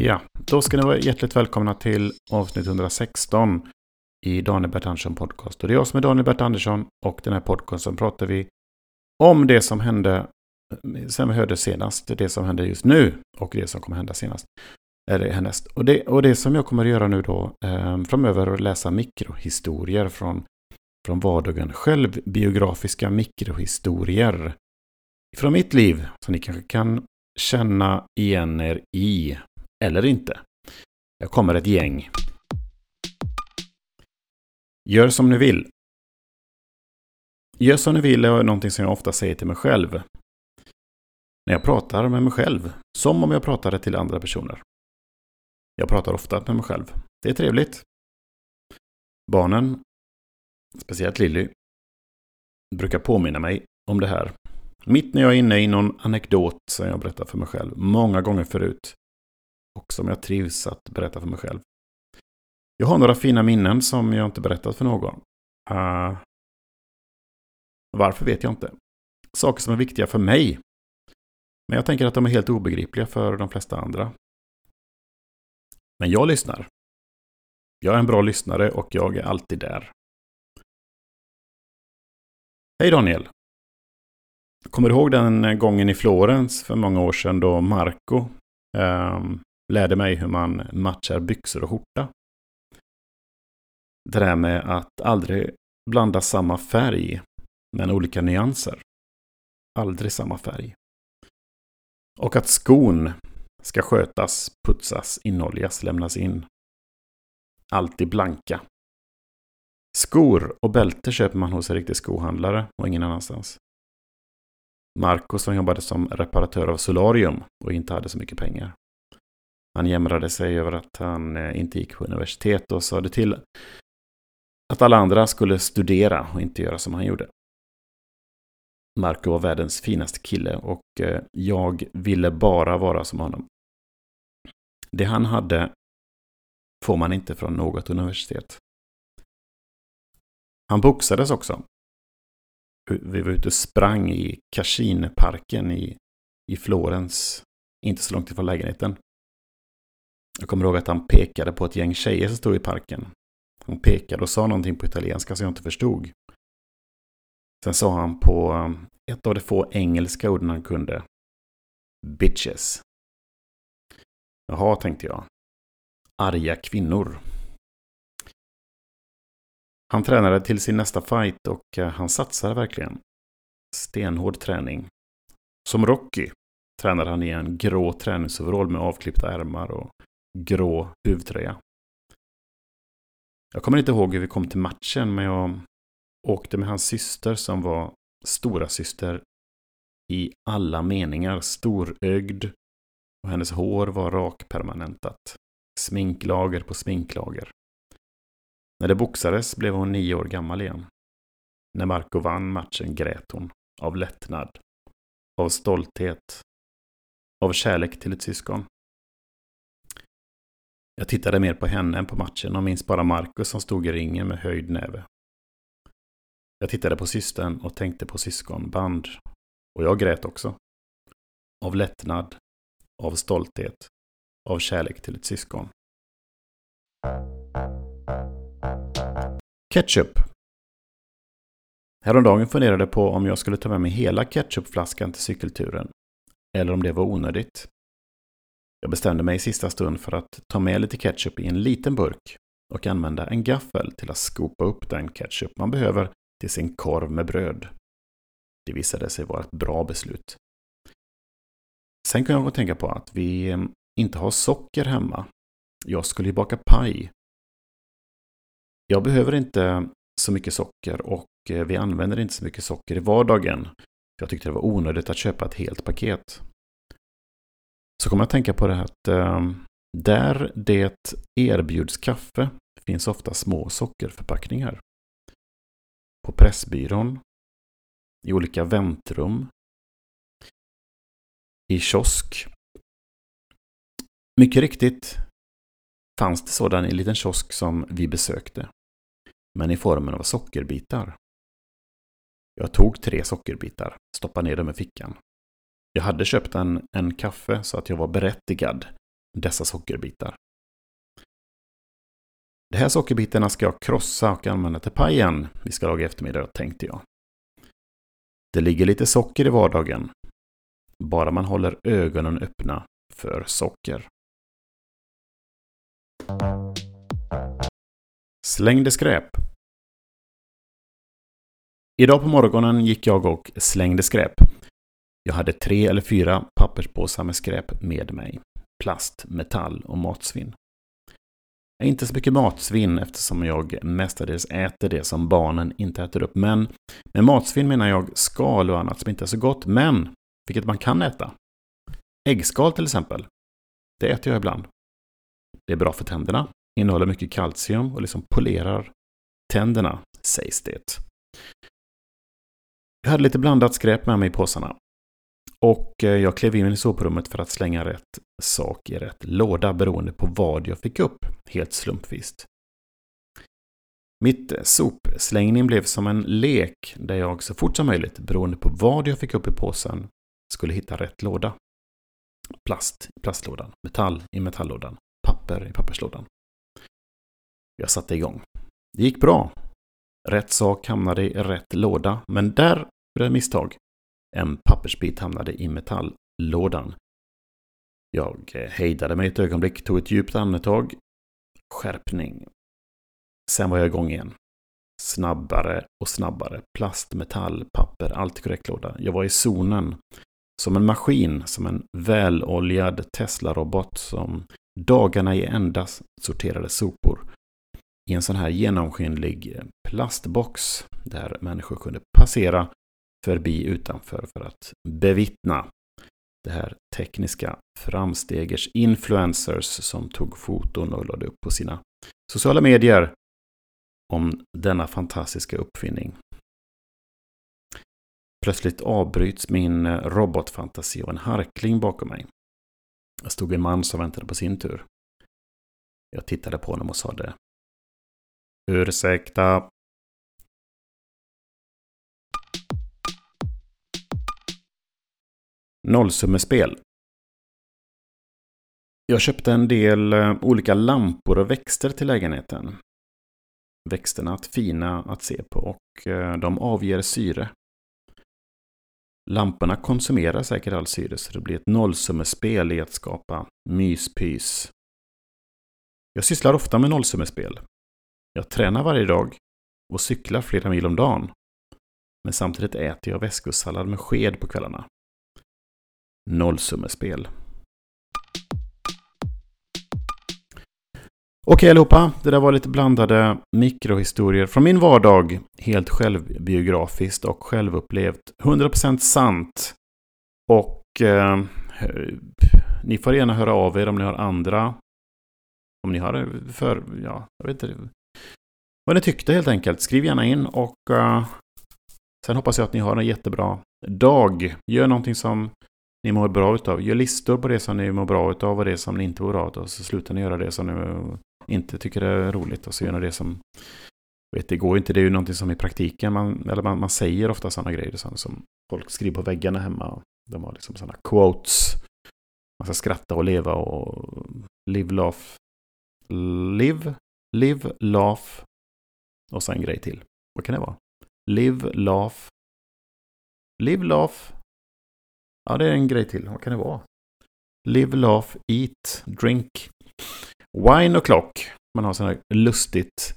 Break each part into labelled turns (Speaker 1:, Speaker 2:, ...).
Speaker 1: Ja, då ska ni vara hjärtligt välkomna till avsnitt 116 i Daniel Bert Andersson Podcast. Och det är jag som är Daniel Bert Andersson och den här podcasten pratar vi om det som hände sen vi hörde senast, det som hände just nu och det som kommer hända senast. Eller härnäst. Och det, och det som jag kommer att göra nu då eh, framöver är att läsa mikrohistorier från, från vardagen. Självbiografiska mikrohistorier från mitt liv som ni kanske kan känna igen er i eller inte. Jag kommer ett gäng. Gör som ni vill. Gör som ni vill är någonting som jag ofta säger till mig själv. När jag pratar med mig själv. Som om jag pratade till andra personer. Jag pratar ofta med mig själv. Det är trevligt. Barnen, speciellt Lilly, brukar påminna mig om det här. Mitt när jag är inne i någon anekdot som jag berättar för mig själv många gånger förut och som jag trivs att berätta för mig själv. Jag har några fina minnen som jag inte berättat för någon. Uh, varför vet jag inte. Saker som är viktiga för mig. Men jag tänker att de är helt obegripliga för de flesta andra. Men jag lyssnar. Jag är en bra lyssnare och jag är alltid där. Hej Daniel! Kommer du ihåg den gången i Florens för många år sedan då Marco um, lärde mig hur man matchar byxor och skjorta. Det där med att aldrig blanda samma färg, men olika nyanser. Aldrig samma färg. Och att skon ska skötas, putsas, inoljas, lämnas in. Alltid blanka. Skor och bälte köper man hos en riktig skohandlare och ingen annanstans. Marco som jobbade som reparatör av solarium och inte hade så mycket pengar. Han jämrade sig över att han eh, inte gick på universitet och sa det till att alla andra skulle studera och inte göra som han gjorde. Marco var världens finaste kille och eh, jag ville bara vara som honom. Det han hade får man inte från något universitet. Han boxades också. Vi var ute och sprang i Cascineparken i, i Florens, inte så långt ifrån lägenheten. Jag kommer ihåg att han pekade på ett gäng tjejer som stod i parken. Han pekade och sa någonting på italienska som jag inte förstod. Sen sa han på um, ett av de få engelska orden han kunde. Bitches. Jaha, tänkte jag. Arga kvinnor. Han tränade till sin nästa fight och eh, han satsade verkligen. Stenhård träning. Som Rocky tränade han i en grå träningsoverall med avklippta ärmar och grå huvtröja. Jag kommer inte ihåg hur vi kom till matchen, men jag åkte med hans syster som var stora syster i alla meningar. Storögd och hennes hår var rakpermanentat. Sminklager på sminklager. När det boxades blev hon nio år gammal igen. När Marco vann matchen grät hon. Av lättnad. Av stolthet. Av kärlek till ett syskon. Jag tittade mer på henne än på matchen och minns bara Marcus som stod i ringen med höjd näve. Jag tittade på systern och tänkte på syskonband. Och jag grät också. Av lättnad, av stolthet, av kärlek till ett syskon. Ketchup. Häromdagen funderade jag på om jag skulle ta med mig hela ketchupflaskan till cykelturen. Eller om det var onödigt. Jag bestämde mig i sista stund för att ta med lite ketchup i en liten burk och använda en gaffel till att skopa upp den ketchup man behöver till sin korv med bröd. Det visade sig vara ett bra beslut. Sen kan jag tänka på att vi eh, inte har socker hemma. Jag skulle ju baka paj. Jag behöver inte så mycket socker och eh, vi använder inte så mycket socker i vardagen. Jag tyckte det var onödigt att köpa ett helt paket. Så kommer jag att tänka på det här att eh, där det erbjuds kaffe finns ofta små sockerförpackningar. På Pressbyrån, i olika väntrum, i kiosk. Mycket riktigt fanns det sådan i en liten kiosk som vi besökte. Men i formen av sockerbitar. Jag tog tre sockerbitar, stoppade ner dem i fickan jag hade köpt en, en kaffe så att jag var berättigad. dessa sockerbitar. De här sockerbitarna ska jag krossa och använda till pajen vi ska laga i eftermiddag, tänkte jag. Det ligger lite socker i vardagen. Bara man håller ögonen öppna för socker. Slängde skräp. Idag på morgonen gick jag och slängde skräp. Jag hade tre eller fyra papperspåsar med skräp med mig. Plast, metall och matsvinn. Jag är inte så mycket matsvinn eftersom jag mestadels äter det som barnen inte äter upp. Men med matsvinn menar jag skal och annat som inte är så gott, men vilket man kan äta. Äggskal till exempel. Det äter jag ibland. Det är bra för tänderna, innehåller mycket kalcium och liksom polerar tänderna, sägs det. Jag hade lite blandat skräp med mig i påsarna. Och eh, jag klev in i soprummet för att slänga rätt sak i rätt låda beroende på vad jag fick upp, helt slumpvis. Mitt eh, sopslängning blev som en lek där jag så fort som möjligt, beroende på vad jag fick upp i påsen, skulle hitta rätt låda. Plast i plastlådan, metall i metalllådan, papper i papperslådan. Jag satte igång. Det gick bra. Rätt sak hamnade i rätt låda, men där blev det misstag. En pappersbit hamnade i metalllådan. Jag eh, hejdade mig ett ögonblick, tog ett djupt andetag. Skärpning. Sen var jag igång igen. Snabbare och snabbare. Plast, metall, papper, allt i korrekt låda. Jag var i zonen. Som en maskin, som en väloljad Tesla-robot som dagarna i ända sorterade sopor. I en sån här genomskinlig eh, plastbox där människor kunde passera förbi utanför för att bevittna det här tekniska framstegers influencers som tog foton och lade upp på sina sociala medier om denna fantastiska uppfinning. Plötsligt avbryts min robotfantasi av en harkling bakom mig. Det stod en man som väntade på sin tur. Jag tittade på honom och sade Ursäkta, Nollsummespel. Jag köpte en del eh, olika lampor och växter till lägenheten. Växterna är fina att se på och eh, de avger syre. Lamporna konsumerar säkert all syre så det blir ett nollsummespel i att skapa myspys. Jag sysslar ofta med nollsummespel. Jag tränar varje dag och cyklar flera mil om dagen. Men samtidigt äter jag väskosallad med sked på kvällarna nollsummespel. Okej allihopa, det där var lite blandade mikrohistorier från min vardag. Helt självbiografiskt och självupplevt. 100% sant. Och eh, ni får gärna höra av er om ni har andra. Om ni har eh, för, ja, jag vet inte. Vad ni tyckte helt enkelt. Skriv gärna in och eh, sen hoppas jag att ni har en jättebra dag. Gör någonting som ni mår bra utav. Gör listor på det som ni mår bra utav och det som ni inte mår bra utav. Så slutar ni göra det som ni inte tycker är roligt och så gör ni det som... Vet, det går inte, det är ju någonting som i praktiken, man, eller man, man säger ofta sådana grejer sådana som folk skriver på väggarna hemma. De har liksom sådana quotes. Man ska skratta och leva och live, laugh. Live, live, laugh. Och så en grej till. Vad kan det vara? Live, laugh. Live, laugh, Ja, det är en grej till. Vad kan det vara? Live, laugh, eat, drink. Wine och clock. Man har sådana här lustigt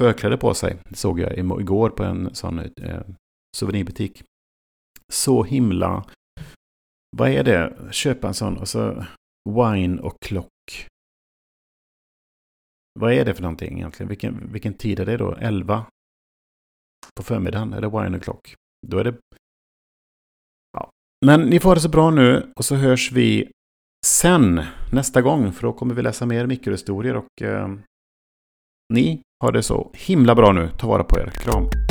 Speaker 1: förkläde på sig. Det såg jag igår på en sån eh, souvenirbutik. Så himla... Vad är det? Köpa en sån och så wine och clock. Vad är det för någonting egentligen? Vilken, vilken tid är det då? 11 på förmiddagen är det wine och clock. Då är det men ni får ha det så bra nu och så hörs vi sen nästa gång. För då kommer vi läsa mer mikrohistorier och eh, ni har det så himla bra nu. Ta vara på er. Kram!